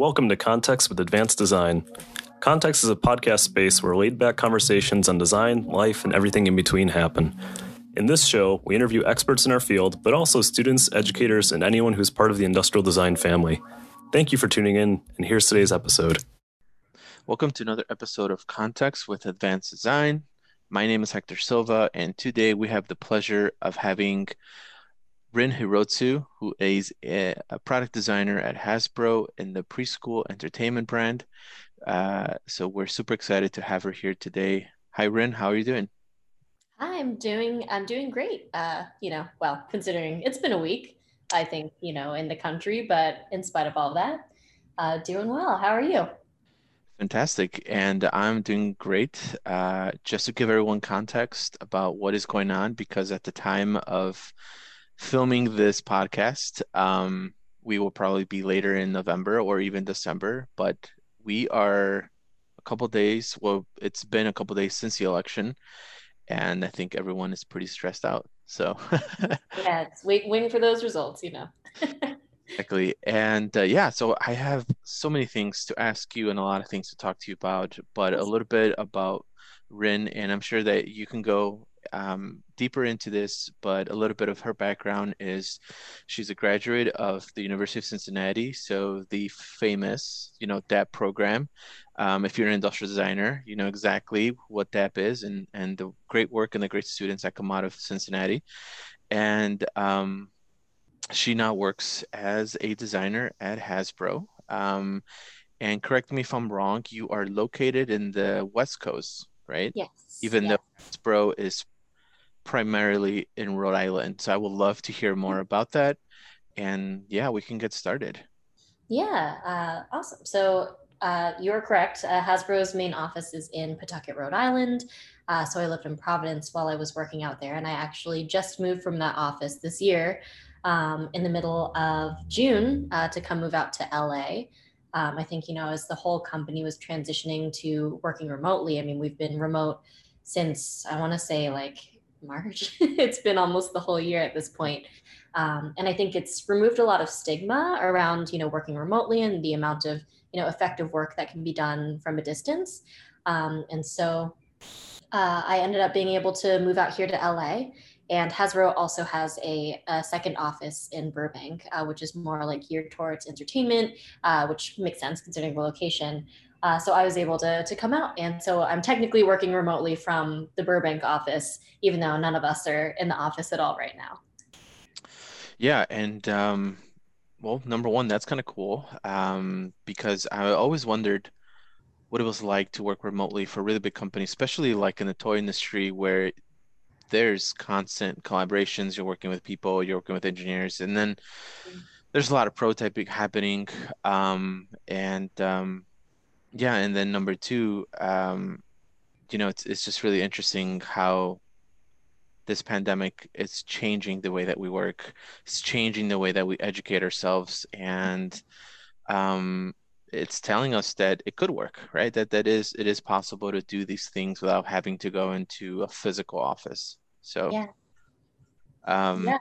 Welcome to Context with Advanced Design. Context is a podcast space where laid back conversations on design, life, and everything in between happen. In this show, we interview experts in our field, but also students, educators, and anyone who's part of the industrial design family. Thank you for tuning in, and here's today's episode. Welcome to another episode of Context with Advanced Design. My name is Hector Silva, and today we have the pleasure of having Rin Hirotsu, who is a, product designer at Hasbro in the preschool entertainment brand. Uh, so we're super excited to have her here today. Hi, Rin. How are you doing? Hi, I'm doing. I'm doing great. Uh, you know, well, considering it's been a week, I think you know in the country, but in spite of all that, uh, doing well. How are you? Fantastic. And I'm doing great. Uh, just to give everyone context about what is going on, because at the time of filming this podcast. Um, we will probably be later in November or even December, but we are a couple days. Well, it's been a couple days since the election, and I think everyone is pretty stressed out. So yeah, it's wait, waiting for those results, you know. exactly, and uh, yeah, so I have so many things to ask you and a lot of things to talk to you about, but a little bit about Rin, and I'm sure that you can go um, deeper into this, but a little bit of her background is she's a graduate of the University of Cincinnati, so the famous, you know, DAP program. Um, if you're an industrial designer, you know exactly what DAP is and, and the great work and the great students that come out of Cincinnati. And um, she now works as a designer at Hasbro. Um, and correct me if I'm wrong, you are located in the West Coast, right? Yes. Even though Hasbro is primarily in Rhode Island. So I would love to hear more about that. And yeah, we can get started. Yeah, uh, awesome. So uh, you're correct. Uh, Hasbro's main office is in Pawtucket, Rhode Island. Uh, so I lived in Providence while I was working out there. And I actually just moved from that office this year um, in the middle of June uh, to come move out to LA. Um, I think, you know, as the whole company was transitioning to working remotely, I mean, we've been remote since I want to say like March. it's been almost the whole year at this point. Um, and I think it's removed a lot of stigma around, you know, working remotely and the amount of, you know, effective work that can be done from a distance. Um, and so uh, I ended up being able to move out here to LA. And Hasbro also has a, a second office in Burbank, uh, which is more like geared towards entertainment, uh, which makes sense considering the location. Uh, so I was able to, to come out. And so I'm technically working remotely from the Burbank office, even though none of us are in the office at all right now. Yeah. And, um, well, number one, that's kind of cool um, because I always wondered what it was like to work remotely for a really big company, especially like in the toy industry where there's constant collaborations. You're working with people, you're working with engineers, and then mm-hmm. there's a lot of prototyping happening. Um, and um, yeah, and then number two, um, you know, it's it's just really interesting how this pandemic is changing the way that we work. It's changing the way that we educate ourselves, and um, it's telling us that it could work, right? That that is it is possible to do these things without having to go into a physical office. So yeah, um, yeah,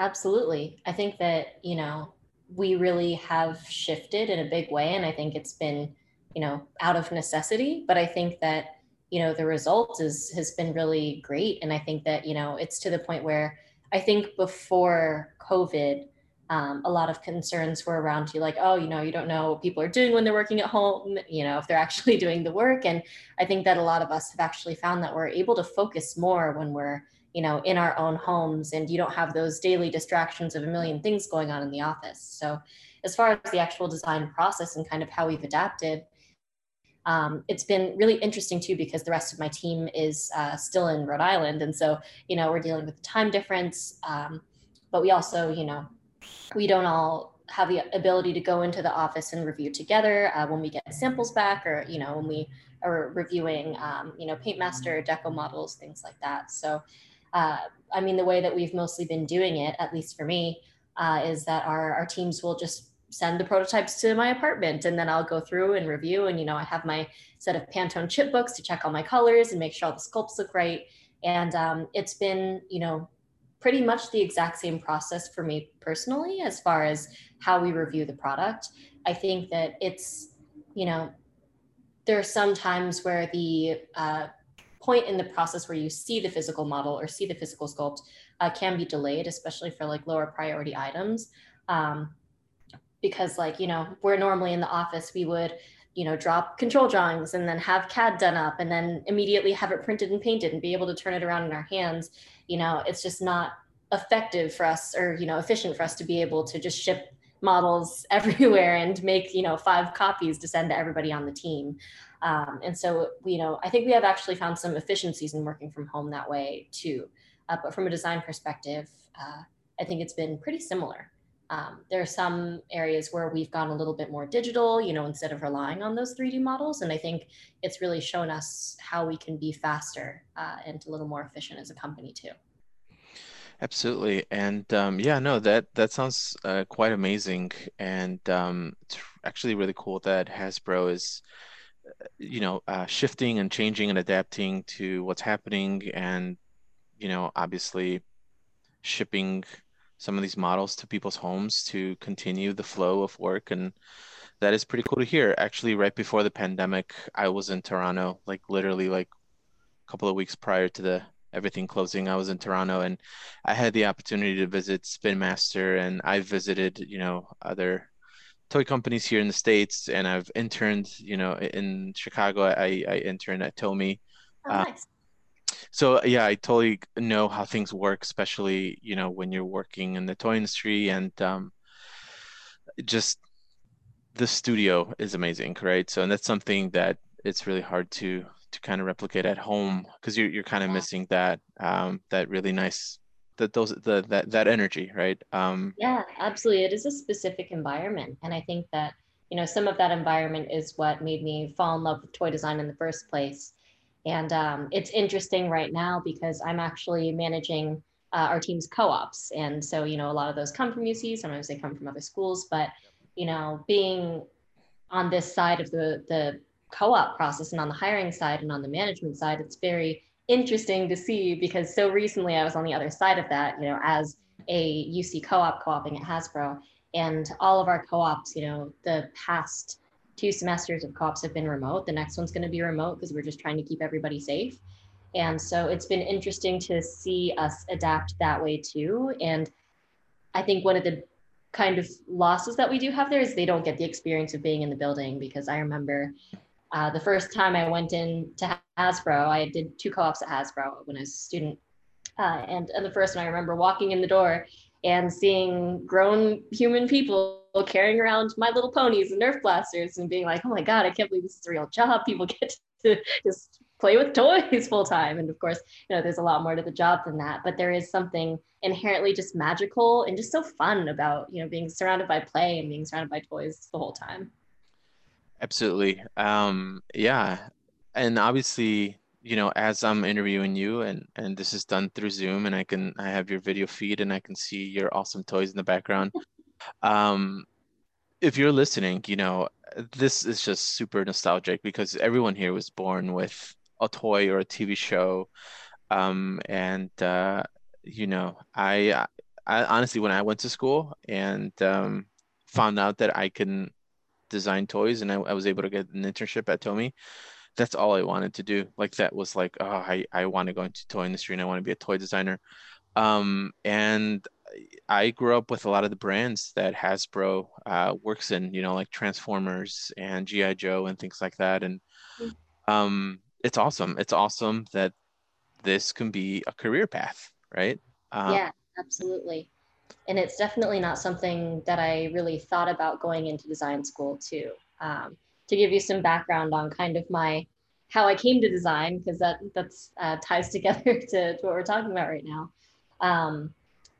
absolutely. I think that you know we really have shifted in a big way, and I think it's been you know, out of necessity. But I think that, you know, the result is has been really great. And I think that, you know, it's to the point where I think before COVID, um, a lot of concerns were around you like, oh, you know, you don't know what people are doing when they're working at home, you know, if they're actually doing the work. And I think that a lot of us have actually found that we're able to focus more when we're, you know, in our own homes and you don't have those daily distractions of a million things going on in the office. So as far as the actual design process and kind of how we've adapted, um, it's been really interesting too because the rest of my team is uh, still in Rhode Island, and so you know we're dealing with the time difference. Um, but we also, you know, we don't all have the ability to go into the office and review together uh, when we get samples back, or you know when we are reviewing, um, you know, PaintMaster, Deco models, things like that. So, uh, I mean, the way that we've mostly been doing it, at least for me, uh, is that our our teams will just send the prototypes to my apartment and then I'll go through and review and you know I have my set of Pantone chip books to check all my colors and make sure all the sculpts look right and um, it's been you know pretty much the exact same process for me personally as far as how we review the product. I think that it's, you know, there are some times where the uh, point in the process where you see the physical model or see the physical sculpt uh, can be delayed, especially for like lower priority items. Um, because like, you know, we're normally in the office, we would, you know, drop control drawings and then have CAD done up and then immediately have it printed and painted and be able to turn it around in our hands. You know, it's just not effective for us or, you know, efficient for us to be able to just ship models everywhere and make, you know, five copies to send to everybody on the team. Um, and so, you know, I think we have actually found some efficiencies in working from home that way too. Uh, but from a design perspective, uh, I think it's been pretty similar. Um, there are some areas where we've gone a little bit more digital, you know, instead of relying on those 3D models. And I think it's really shown us how we can be faster uh, and a little more efficient as a company too. Absolutely, and um, yeah, no, that that sounds uh, quite amazing, and um, it's actually really cool that Hasbro is, uh, you know, uh, shifting and changing and adapting to what's happening, and you know, obviously shipping some of these models to people's homes to continue the flow of work and that is pretty cool to hear. Actually right before the pandemic i was in toronto like literally like a couple of weeks prior to the everything closing i was in toronto and i had the opportunity to visit spin master and i visited you know other toy companies here in the states and i've interned you know in chicago. I, I interned at tomy oh, uh, nice so yeah i totally know how things work especially you know when you're working in the toy industry and um, just the studio is amazing right? So and that's something that it's really hard to to kind of replicate at home because you're, you're kind of yeah. missing that um, that really nice that those the that that energy right? Um, yeah absolutely. It is a specific environment and i think that you know some of that environment is what made me fall in love with toy design in the first place and um, it's interesting right now because I'm actually managing uh, our team's co-ops. And so, you know, a lot of those come from UC, sometimes they come from other schools, but, you know, being on this side of the, the co-op process and on the hiring side and on the management side, it's very interesting to see because so recently I was on the other side of that, you know, as a UC co-op co-oping at Hasbro and all of our co-ops, you know, the past two semesters of co-ops have been remote. The next one's going to be remote because we're just trying to keep everybody safe. And so it's been interesting to see us adapt that way too. And I think one of the kind of losses that we do have there is they don't get the experience of being in the building because I remember uh, the first time I went in to Hasbro, I did two co-ops at Hasbro when I was a student. Uh, and, and the first one I remember walking in the door and seeing grown human people carrying around my little ponies and nerf blasters and being like oh my god i can't believe this is a real job. People get to just play with toys full time and of course you know there's a lot more to the job than that but there is something inherently just magical and just so fun about you know being surrounded by play and being surrounded by toys the whole time. Absolutely. Um yeah. And obviously you know, as I'm interviewing you and and this is done through Zoom and I can I have your video feed and I can see your awesome toys in the background. Um if you're listening, you know, this is just super nostalgic because everyone here was born with a toy or a TV show. Um and uh you know, I I honestly when I went to school and um found out that I can design toys and I, I was able to get an internship at Tomy that's all I wanted to do. Like that was like, oh, I, I want to go into toy industry and I want to be a toy designer. Um, and I grew up with a lot of the brands that Hasbro uh, works in, you know, like Transformers and GI Joe and things like that. And mm. um, it's awesome. It's awesome that this can be a career path, right? Um, yeah, absolutely. And it's definitely not something that I really thought about going into design school too. Um, to give you some background on kind of my how I came to design, because that that's uh, ties together to, to, what we're talking about right now. Um,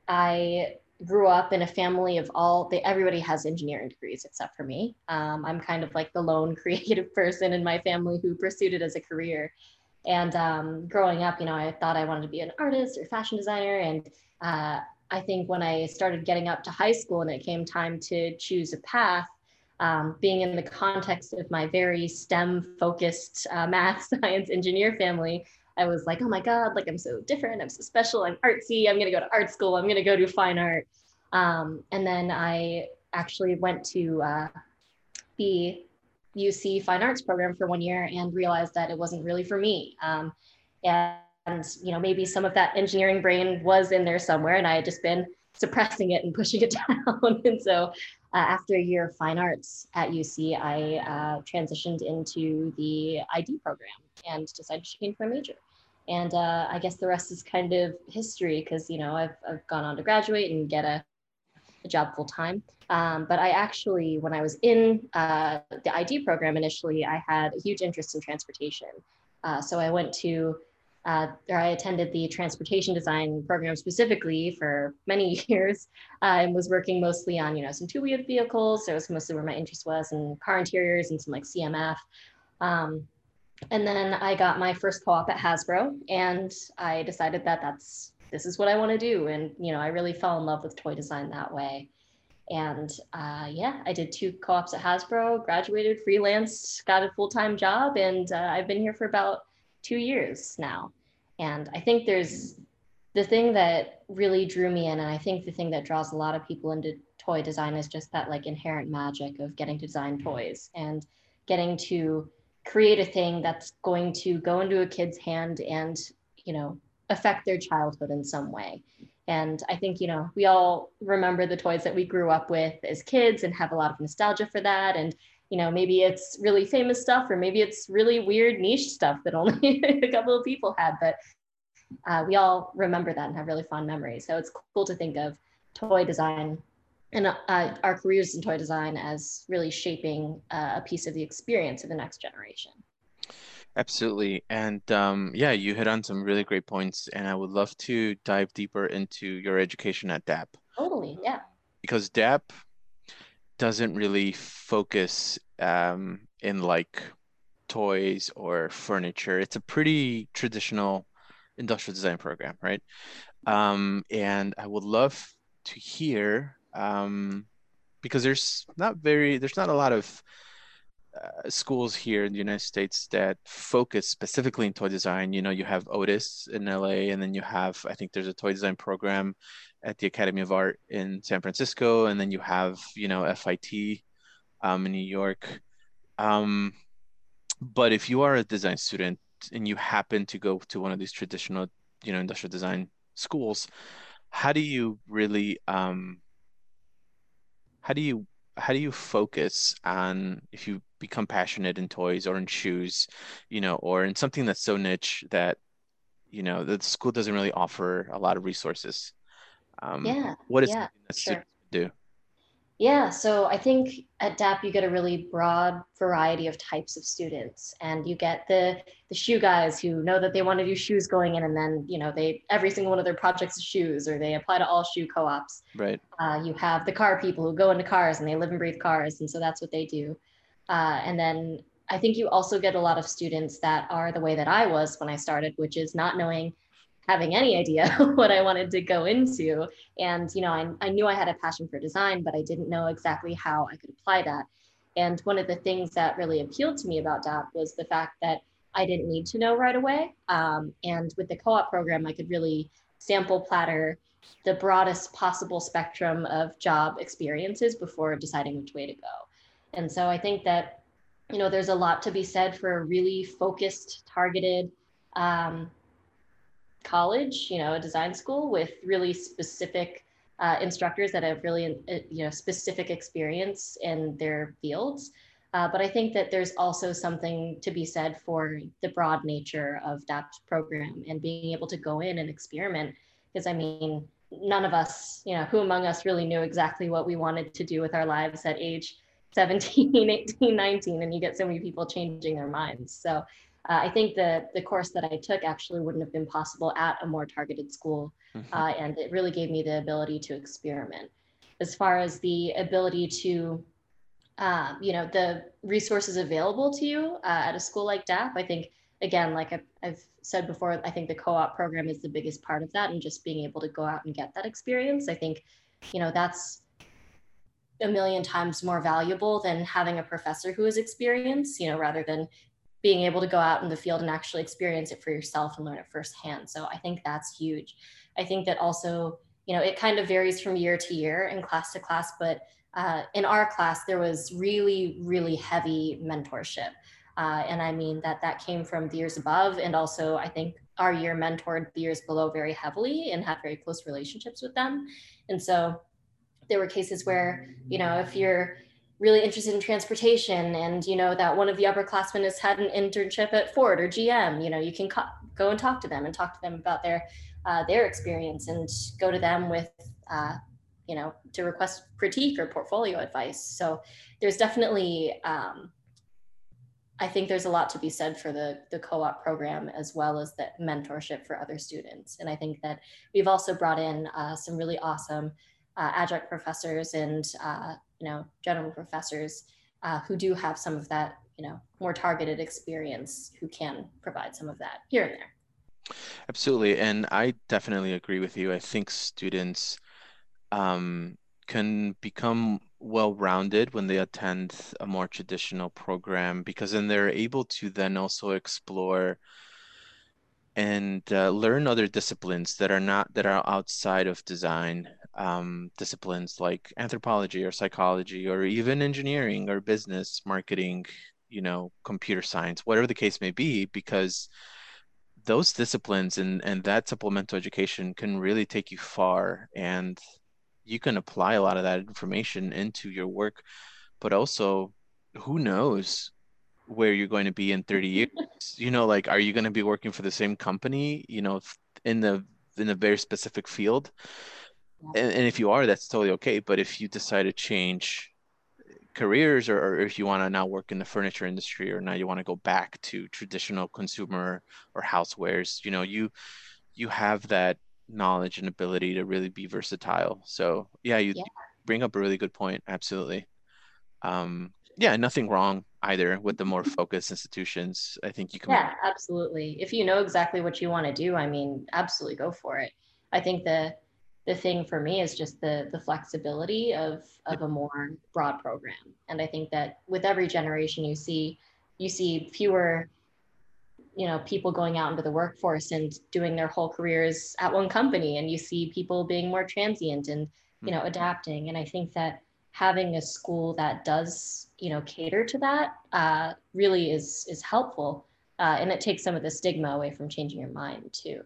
I grew up in a family of all they, everybody has engineering degrees except for me. Um, I'm kind of like the lone creative person in my family who pursued it as a career. And um, growing up, you know, I thought I wanted to be an artist or fashion designer. And uh, I think when I started getting up to high school and it came time to choose a path, um, being in the context of my very STEM focused uh, math, science, engineer family, I was like, oh my God, like I'm so different. I'm so special. I'm artsy. I'm going to go to art school. I'm going to go do fine art. Um, and then I actually went to uh, the UC Fine Arts program for one year and realized that it wasn't really for me. Um, and, and, you know, maybe some of that engineering brain was in there somewhere and I had just been suppressing it and pushing it down. and so uh, after a year of fine arts at UC, I uh, transitioned into the ID program and decided to change my major. And uh, I guess the rest is kind of history because, you know, I've, I've gone on to graduate and get a, a job full time. Um, but I actually, when I was in uh, the ID program initially, I had a huge interest in transportation. Uh, so I went to uh, I attended the transportation design program specifically for many years uh, and was working mostly on, you know, some two-wheeled vehicles. So it was mostly where my interest was in car interiors and some like CMF. Um, and then I got my first co-op at Hasbro and I decided that that's, this is what I want to do. And, you know, I really fell in love with toy design that way. And uh, yeah, I did two co-ops at Hasbro, graduated, freelanced, got a full-time job, and uh, I've been here for about two years now. And I think there's the thing that really drew me in, and I think the thing that draws a lot of people into toy design is just that like inherent magic of getting to design toys and getting to create a thing that's going to go into a kid's hand and, you know, affect their childhood in some way. And I think, you know, we all remember the toys that we grew up with as kids and have a lot of nostalgia for that. And you know, maybe it's really famous stuff or maybe it's really weird niche stuff that only a couple of people had, but uh, we all remember that and have really fond memories. So it's cool to think of toy design and uh, our careers in toy design as really shaping uh, a piece of the experience of the next generation. Absolutely. And um, yeah, you hit on some really great points. And I would love to dive deeper into your education at DAP. Totally. Yeah. Because DAP doesn't really focus um, in like toys or furniture. It's a pretty traditional industrial design program, right? Um, and I would love to hear um, because there's not very there's not a lot of uh, schools here in the United States that focus specifically in toy design. You know, you have Otis in LA, and then you have I think there's a toy design program at the Academy of Art in San Francisco, and then you have you know FIT um, in New York. Um, but if you are a design student and you happen to go to one of these traditional, you know, industrial design schools, how do you really um, how do you how do you focus on if you become passionate in toys or in shoes, you know, or in something that's so niche that you know the school doesn't really offer a lot of resources um, yeah. What is yeah, that sure. do? Yeah, so I think at DAP you get a really broad variety of types of students, and you get the the shoe guys who know that they want to do shoes going in, and then you know they every single one of their projects is shoes, or they apply to all shoe co-ops. Right. Uh, you have the car people who go into cars and they live and breathe cars, and so that's what they do. Uh, and then I think you also get a lot of students that are the way that I was when I started, which is not knowing having any idea what I wanted to go into. And, you know, I, I knew I had a passion for design, but I didn't know exactly how I could apply that. And one of the things that really appealed to me about DAP was the fact that I didn't need to know right away. Um, and with the co op program, I could really sample platter the broadest possible spectrum of job experiences before deciding which way to go. And so I think that, you know, there's a lot to be said for a really focused, targeted um, college, you know, a design school with really specific uh, instructors that have really, uh, you know, specific experience in their fields. Uh, but I think that there's also something to be said for the broad nature of that program and being able to go in and experiment. Because I mean, none of us, you know, who among us really knew exactly what we wanted to do with our lives at age 17, 18, 19, and you get so many people changing their minds. So uh, I think the the course that I took actually wouldn't have been possible at a more targeted school, mm-hmm. uh, and it really gave me the ability to experiment. As far as the ability to, uh, you know, the resources available to you uh, at a school like DAP, I think again, like I've, I've said before, I think the co-op program is the biggest part of that, and just being able to go out and get that experience. I think, you know, that's a million times more valuable than having a professor who has experience, you know, rather than being able to go out in the field and actually experience it for yourself and learn it firsthand. So I think that's huge. I think that also, you know, it kind of varies from year to year and class to class, but uh, in our class, there was really, really heavy mentorship. Uh, and I mean that that came from the years above. And also, I think our year mentored the years below very heavily and had very close relationships with them. And so there were cases where, you know, if you're really interested in transportation and you know that one of the upperclassmen has had an internship at Ford or GM, you know, you can co- go and talk to them and talk to them about their uh, their experience and go to them with uh, you know to request critique or portfolio advice. So there's definitely um, I think there's a lot to be said for the the co-op program as well as the mentorship for other students. And I think that we've also brought in uh, some really awesome uh, adjunct professors and uh, you know general professors uh, who do have some of that you know more targeted experience who can provide some of that here and there. Absolutely. And i definitely agree with you. I think students um, can become well-rounded when they attend a more traditional program because then they're able to then also explore and uh, learn other disciplines that are not that are outside of design um, disciplines like anthropology or psychology or even engineering or business marketing you know computer science whatever the case may be because those disciplines and and that supplemental education can really take you far and you can apply a lot of that information into your work. But also who knows where you're going to be in 30 years? You know like are you going to be working for the same company you know in the in a very specific field and, and if you are that's totally okay. But if you decide to change careers or, or if you want to now work in the furniture industry or now you want to go back to traditional consumer or housewares you know you you have that knowledge and ability to really be versatile. So yeah you yeah. bring up a really good point. Absolutely. Um yeah nothing wrong either with the more focused institutions. I think you can yeah absolutely. If you know exactly what you want to do i mean absolutely go for it. I think the the thing for me is just the the flexibility of of a more broad program. And i think that with every generation you see you see fewer you know people going out into the workforce and doing their whole careers at one company. And you see people being more transient and you know mm-hmm. adapting. And i think that having a school that does you know cater to that uh, really is is helpful. Uh, and it takes some of the stigma away from changing your mind too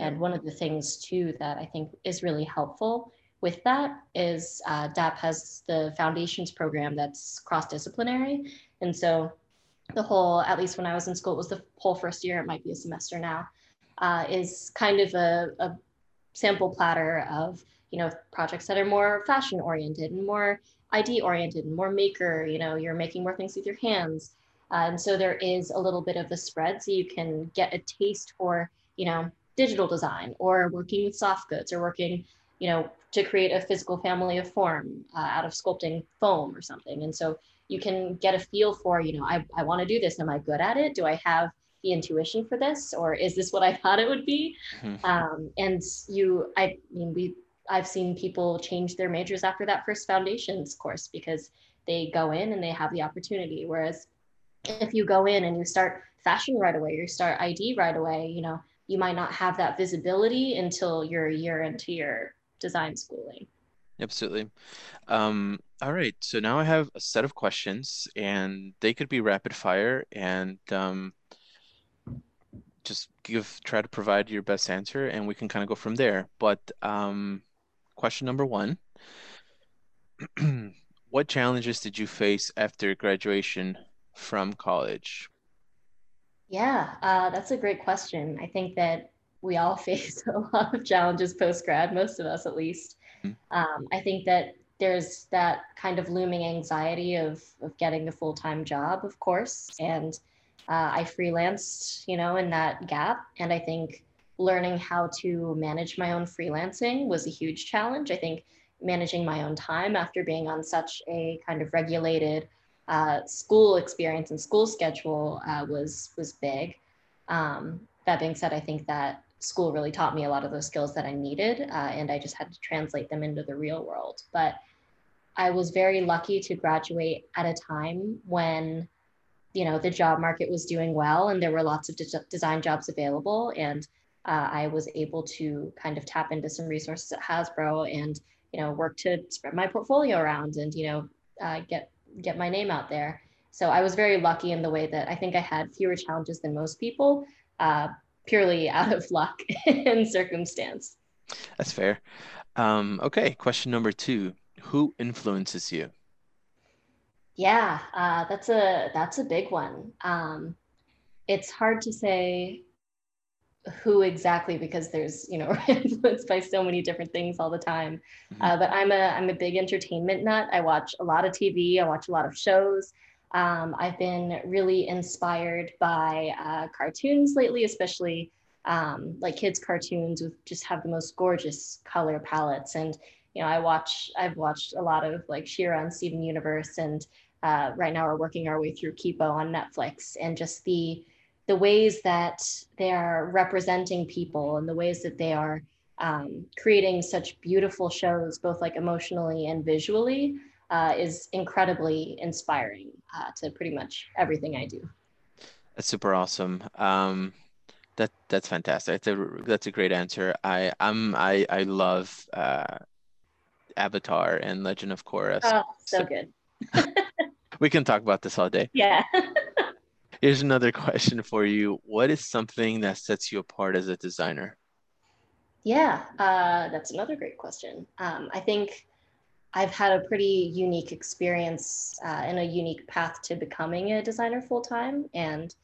and one of the things too that I think is really helpful with that is uh, DAP has the foundations program that's cross-disciplinary. And so the whole, at least when I was in school, it was the whole first year, it might be a semester now, uh, is kind of a, a sample platter of, you know, projects that are more fashion oriented and more ID oriented and more maker, you know, you're making more things with your hands. Uh, and so there is a little bit of the spread so you can get a taste for, you know, digital design or working with soft goods or working, you know, to create a physical family of form uh, out of sculpting foam or something. And so you can get a feel for, you know, I, I want to do this. Am I good at it? Do I have the intuition for this? Or is this what I thought it would be? Mm-hmm. Um, and you, I mean, we, I've seen people change their majors after that first foundations course because they go in and they have the opportunity. Whereas if you go in and you start fashion right away, you start ID right away, you know, you might not have that visibility until you're a year into your design schooling. Absolutely. Um, all right. So now I have a set of questions, and they could be rapid fire, and um, just give try to provide your best answer, and we can kind of go from there. But um, question number one: What challenges did you face after graduation from college? Yeah, uh, that's a great question. I think that we all face a lot of challenges post grad, most of us at least. Mm-hmm. Um, I think that there's that kind of looming anxiety of, of getting a full time job, of course. And uh, I freelanced, you know, in that gap. And I think learning how to manage my own freelancing was a huge challenge. I think managing my own time after being on such a kind of regulated uh, school experience and school schedule uh, was was big. Um, that being said, I think that school really taught me a lot of those skills that I needed, uh, and I just had to translate them into the real world. But I was very lucky to graduate at a time when you know, the job market was doing well and there were lots of de- design jobs available. And uh, I was able to kind of tap into some resources at Hasbro and, you know, work to spread my portfolio around and, you know, uh, get get my name out there. So I was very lucky in the way that I think I had fewer challenges than most people, uh, purely out of luck and circumstance. That's fair. Um, okay, question number two: Who influences you? Yeah, uh, that's a that's a big one. Um, it's hard to say who exactly because there's you know influenced by so many different things all the time. Mm-hmm. Uh, but I'm a I'm a big entertainment nut. I watch a lot of TV. I watch a lot of shows. Um, I've been really inspired by uh, cartoons lately, especially um, like kids cartoons with just have the most gorgeous color palettes and you know i watch i've watched a lot of like She-Ra and steven universe and uh, right now we're working our way through kipo on netflix and just the the ways that they are representing people and the ways that they are um, creating such beautiful shows both like emotionally and visually uh, is incredibly inspiring uh, to pretty much everything i do that's super awesome um, that that's fantastic. That's a that's a great answer. I I'm I I love uh, Avatar and Legend of Korra. Oh, so, so good. we can talk about this all day. Yeah. Here's another question for you. What is something that sets you apart as a designer? Yeah, uh, that's another great question. Um, I think I've had a pretty unique experience uh, and a unique path to becoming a designer full time. And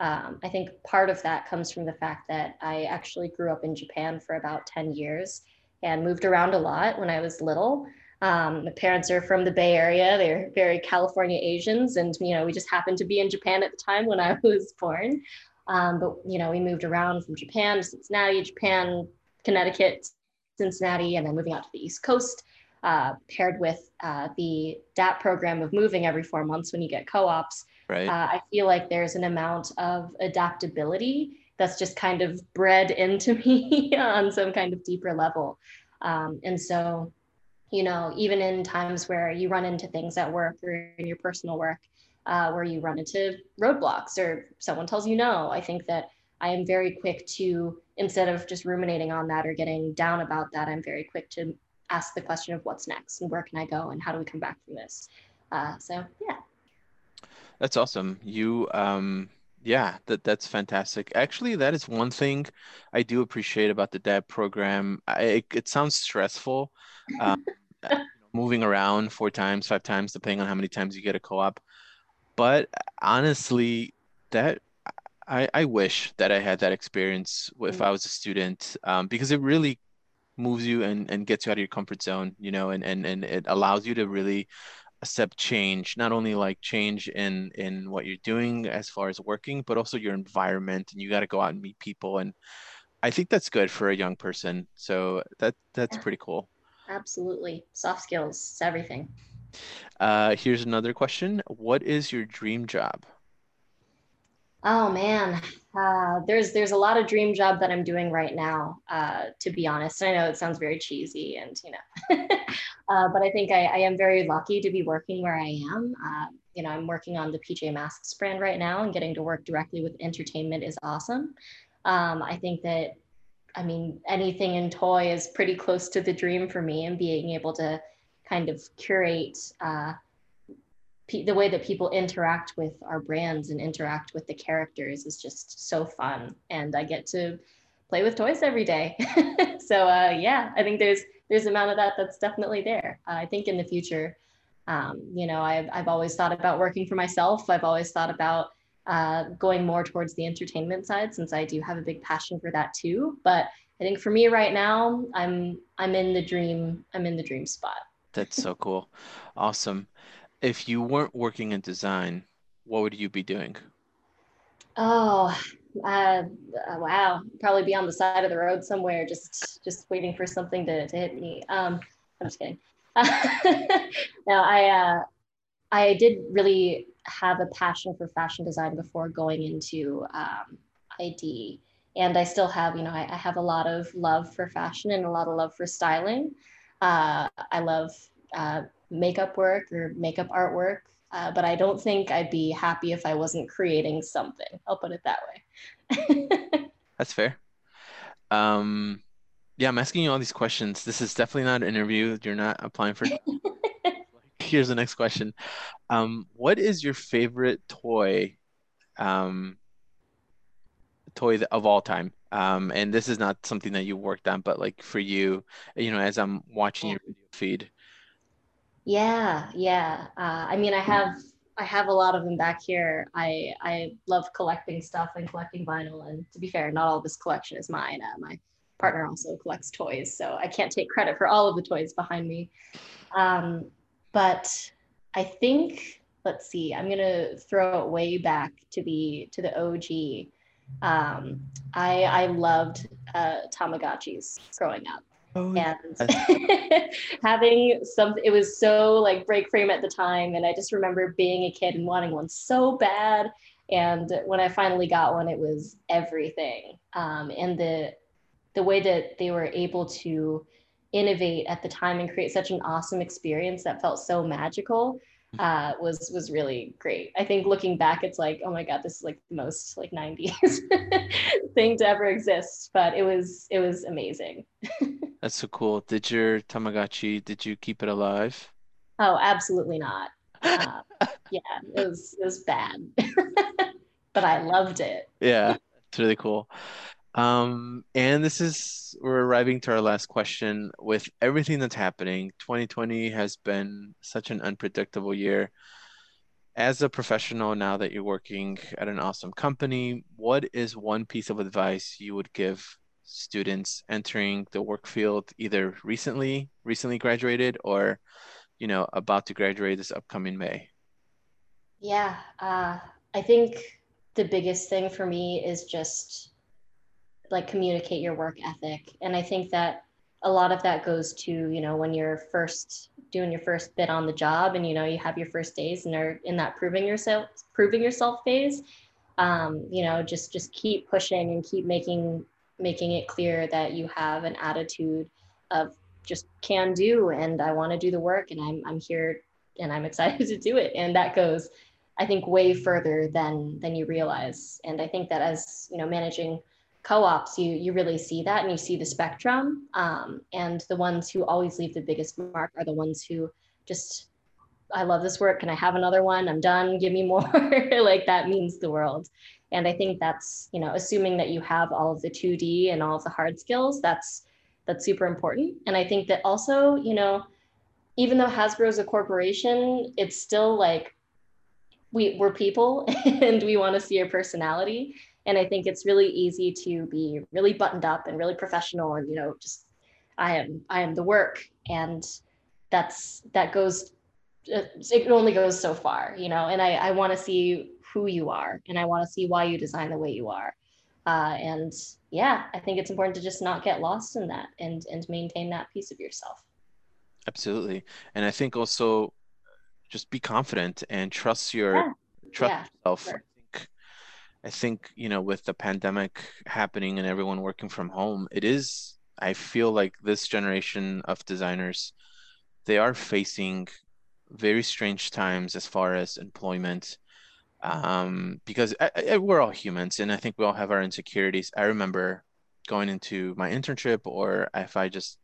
um, I think part of that comes from the fact that I actually grew up in Japan for about 10 years and moved around a lot when I was little. Um, my parents are from the Bay Area. They're very California Asians. And, you know, we just happened to be in Japan at the time when I was born. Um, but, you know, we moved around from Japan to Cincinnati, Japan, Connecticut, Cincinnati, and then moving out to the East Coast, uh, paired with uh, the DAP program of moving every four months when you get co ops. Right. Uh, I feel like there's an amount of adaptability that's just kind of bred into me on some kind of deeper level. Um, and so, you know, even in times where you run into things at work or in your personal work, uh, where you run into roadblocks or someone tells you no, I think that I am very quick to, instead of just ruminating on that or getting down about that, I'm very quick to ask the question of what's next and where can I go and how do we come back from this. Uh, so, yeah. That's awesome. You, um, yeah, that that's fantastic. Actually, that is one thing I do appreciate about the DAP program. I, it, it sounds stressful, um, moving around four times, five times, depending on how many times you get a co-op. But honestly, that I, I wish that I had that experience if I was a student, um, because it really moves you and, and gets you out of your comfort zone, you know, and, and, and it allows you to really accept change not only like change in in what you're doing as far as working but also your environment and you got to go out and meet people and i think that's good for a young person so that that's pretty cool. Absolutely. Soft skills everything. Uh here's another question. What is your dream job Oh man, uh, there's there's a lot of dream job that I'm doing right now. Uh, to be honest, I know it sounds very cheesy, and you know, uh, but I think I, I, am very lucky to be working where I am. Uh, you know, I'm working on the PJ Masks brand right now, and getting to work directly with entertainment is awesome. Um, I think that, I mean, anything in toy is pretty close to the dream for me, and being able to kind of curate uh, the way that people interact with our brands and interact with the characters is just so fun and i get to play with toys every day. So uh, yeah i think there's there's amount of that that's definitely there. Uh, i think in the future um, you know I've, I've always thought about working for myself. I've always thought about uh, going more towards the entertainment side since i do have a big passion for that too. But i think for me right now i'm i'm in the dream i'm in the dream spot. That's so cool. Awesome if you weren't working in design, what would you be doing? Oh, uh, wow! Probably be on the side of the road somewhere, just just waiting for something to, to hit me. Um, I'm just kidding. no, I uh, I did really have a passion for fashion design before going into um, ID, and I still have. You know, I, I, have a lot of love for fashion and a lot of love for styling. Uh, I love uh, makeup work or makeup artwork. uh, but I don't think I'd be happy if I wasn't creating something. I'll put it that way. That's fair. Um, yeah, I'm asking you all these questions. This is definitely not an interview. You're not applying for. Here's the next question. Um, what is your favorite toy, um, toy of all time? Um, and this is not something that you worked on, but like for you, you know, as I'm watching your video feed. Yeah, yeah. Uh, I mean, I have I have a lot of them back here. I I love collecting stuff and collecting vinyl. And to be fair, not all this collection is mine. Uh, my partner also collects toys, so I can't take credit for all of the toys behind me. Um, but I think let's see. I'm gonna throw it way back to the to the OG. Um, I I loved uh, Tamagotchis growing up. Oh, and having something it was so like break frame at the time and i just remember being a kid and wanting one so bad. And when i finally got one it was everything. Um, and the the way that they were able to innovate at the time and create such an awesome experience that felt so magical uh, was was really great. I think looking back, it's like, oh my god, this is like the most like '90s thing to ever exist. But it was it was amazing. That's so cool. Did your Tamagotchi? Did you keep it alive? Oh, absolutely not. Uh, yeah, it was it was bad, but I loved it. Yeah, it's really cool. Um, and this is, we're arriving to our last question. With everything that's happening, 2020 has been such an unpredictable year. As a professional, now that you're working at an awesome company, what is one piece of advice you would give students entering the work field, either recently, recently graduated, or you know, about to graduate this upcoming May? Yeah, uh, I think the biggest thing for me is just like communicate your work ethic. And i think that a lot of that goes to you know when you're first doing your first bit on the job and you know you have your first days and are in that proving yourself proving yourself phase um, you know just just keep pushing and keep making making it clear that you have an attitude of just can do and i want to do the work and i'm i'm here and i'm excited to do it. And that goes i think way further than than you realize. And i think that as you know managing co-ops you you really see that and you see the spectrum um, and the ones who always leave the biggest mark are the ones who just i love this work. Can i have another one? I'm done. Give me more. Like that means the world. And i think that's you know assuming that you have all of the 2d and all of the hard skills that's that's super important. And i think that also you know even though hasbro is a corporation it's still like we, we're people and we want to see your personality and i think it's really easy to be really buttoned up and really professional and you know just i am i am the work and that's that goes it only goes so far you know and i i want to see who you are and i want to see why you design the way you are uh, and yeah i think it's important to just not get lost in that and and maintain that piece of yourself absolutely and i think also just be confident and trust your yeah. trust yeah, yourself sure. I think, you know, with the pandemic happening and everyone working from home, it is, I feel like this generation of designers, they are facing very strange times as far as employment. Um, because I, I, we're all humans and I think we all have our insecurities. I remember going into my internship or if I just,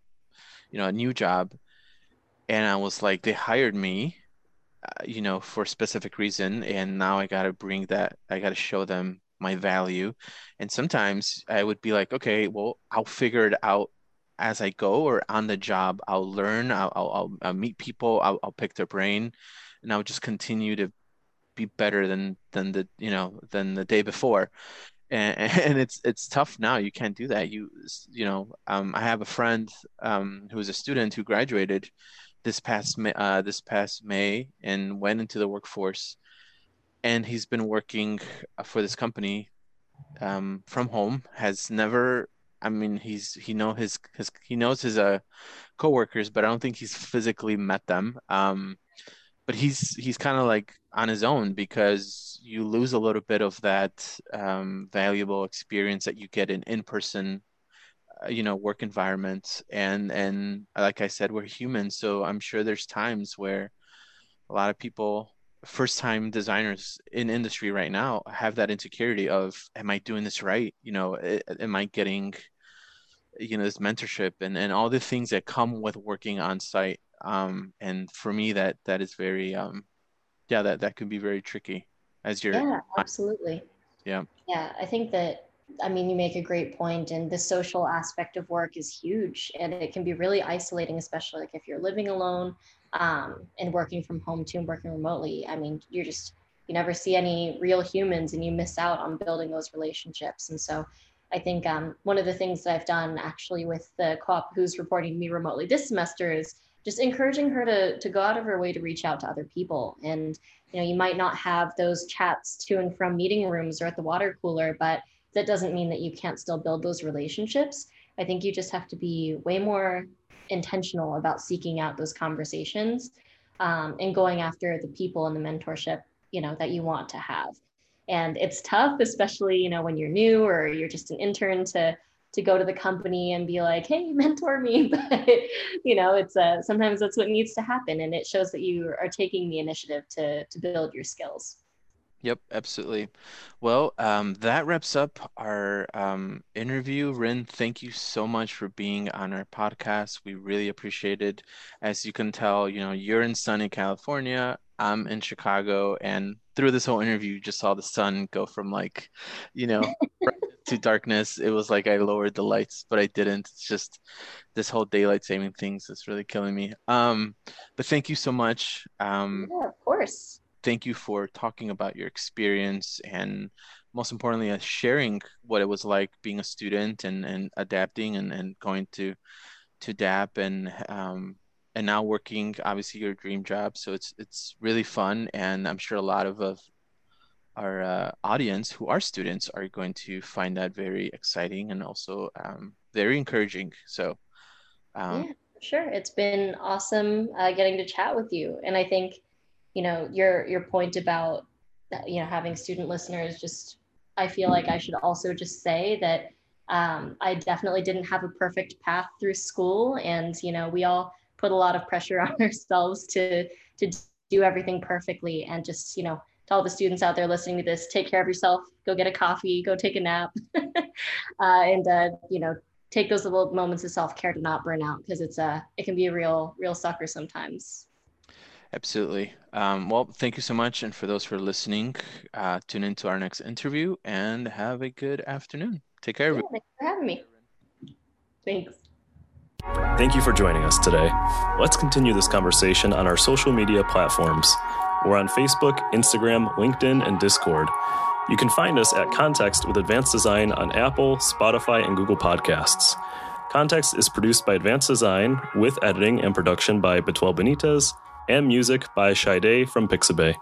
you know, a new job and I was like, they hired me uh, you know, for a specific reason. And now I got to bring that, I got to show them my value. And sometimes I would be like, okay, well, I'll figure it out as I go or on the job. I'll learn, I'll, I'll, I'll meet people, I'll, I'll pick their brain, and I'll just continue to be better than, than the, you know, than the day before. And, and it's it's tough now. You can't do that. You you know, um, I have a friend um, who was a student who graduated, this past uh, this past May and went into the workforce, and he's been working for this company um, from home. Has never, I mean, he's he know his his he knows his uh coworkers, but I don't think he's physically met them. Um, but he's he's kind of like on his own because you lose a little bit of that um, valuable experience that you get in in person you know work environments and and like i said we're humans so i'm sure there's times where a lot of people first time designers in industry right now have that insecurity of am i doing this right? You know am i getting you know this mentorship and and all the things that come with working on site um and for me that that is very um yeah that that can be very tricky as you're yeah absolutely. Yeah. Yeah i think that i mean you make a great point and the social aspect of work is huge and it can be really isolating especially like if you're living alone um, and working from home too and working remotely. I mean you're just you never see any real humans and you miss out on building those relationships. And so i think um, one of the things that i've done actually with the co-op who's reporting to me remotely this semester is just encouraging her to, to go out of her way to reach out to other people. And you know you might not have those chats to and from meeting rooms or at the water cooler but that doesn't mean that you can't still build those relationships. I think you just have to be way more intentional about seeking out those conversations um, and going after the people and the mentorship you know that you want to have. And it's tough especially you know when you're new or you're just an intern to to go to the company and be like hey mentor me. But you know it's uh, sometimes that's what needs to happen and it shows that you are taking the initiative to to build your skills Yep, absolutely. Well, um, that wraps up our um, interview. Rin, thank you so much for being on our podcast. We really appreciate it. As you can tell, you know, you're in sunny California, I'm in Chicago, and through this whole interview, you just saw the sun go from like, you know, to darkness. It was like I lowered the lights, but I didn't. It's just this whole daylight saving things that's really killing me. Um, but thank you so much. Um, yeah, of course thank you for talking about your experience and most importantly uh, sharing what it was like being a student and, and adapting and, and going to to DAAP and um, and now working obviously your dream job. So it's it's really fun and I'm sure a lot of, of our uh, audience who are students are going to find that very exciting and also um, very encouraging. So um, yeah sure. It's been awesome uh, getting to chat with you and I think you know your your point about you know having student listeners just i feel like i should also just say that um, i definitely didn't have a perfect path through school. And you know we all put a lot of pressure on ourselves to to do everything perfectly and just you know to all the students out there listening to this take care of yourself go get a coffee go take a nap. Uh, and uh, you know take those little moments of self-care to not burn out because it's a it can be a real real sucker sometimes Absolutely. Um, well, thank you so much. And for those who are listening, uh, tune into our next interview and have a good afternoon. Take care. Yeah, thanks for having me. Thanks. Thank you for joining us today. Let's continue this conversation on our social media platforms. We're on Facebook, Instagram, LinkedIn, and Discord. You can find us at Context with Advanced Design on Apple, Spotify, and Google Podcasts. Context is produced by Advanced Design with editing and production by Betuel Benitez and music by Shide from Pixabay.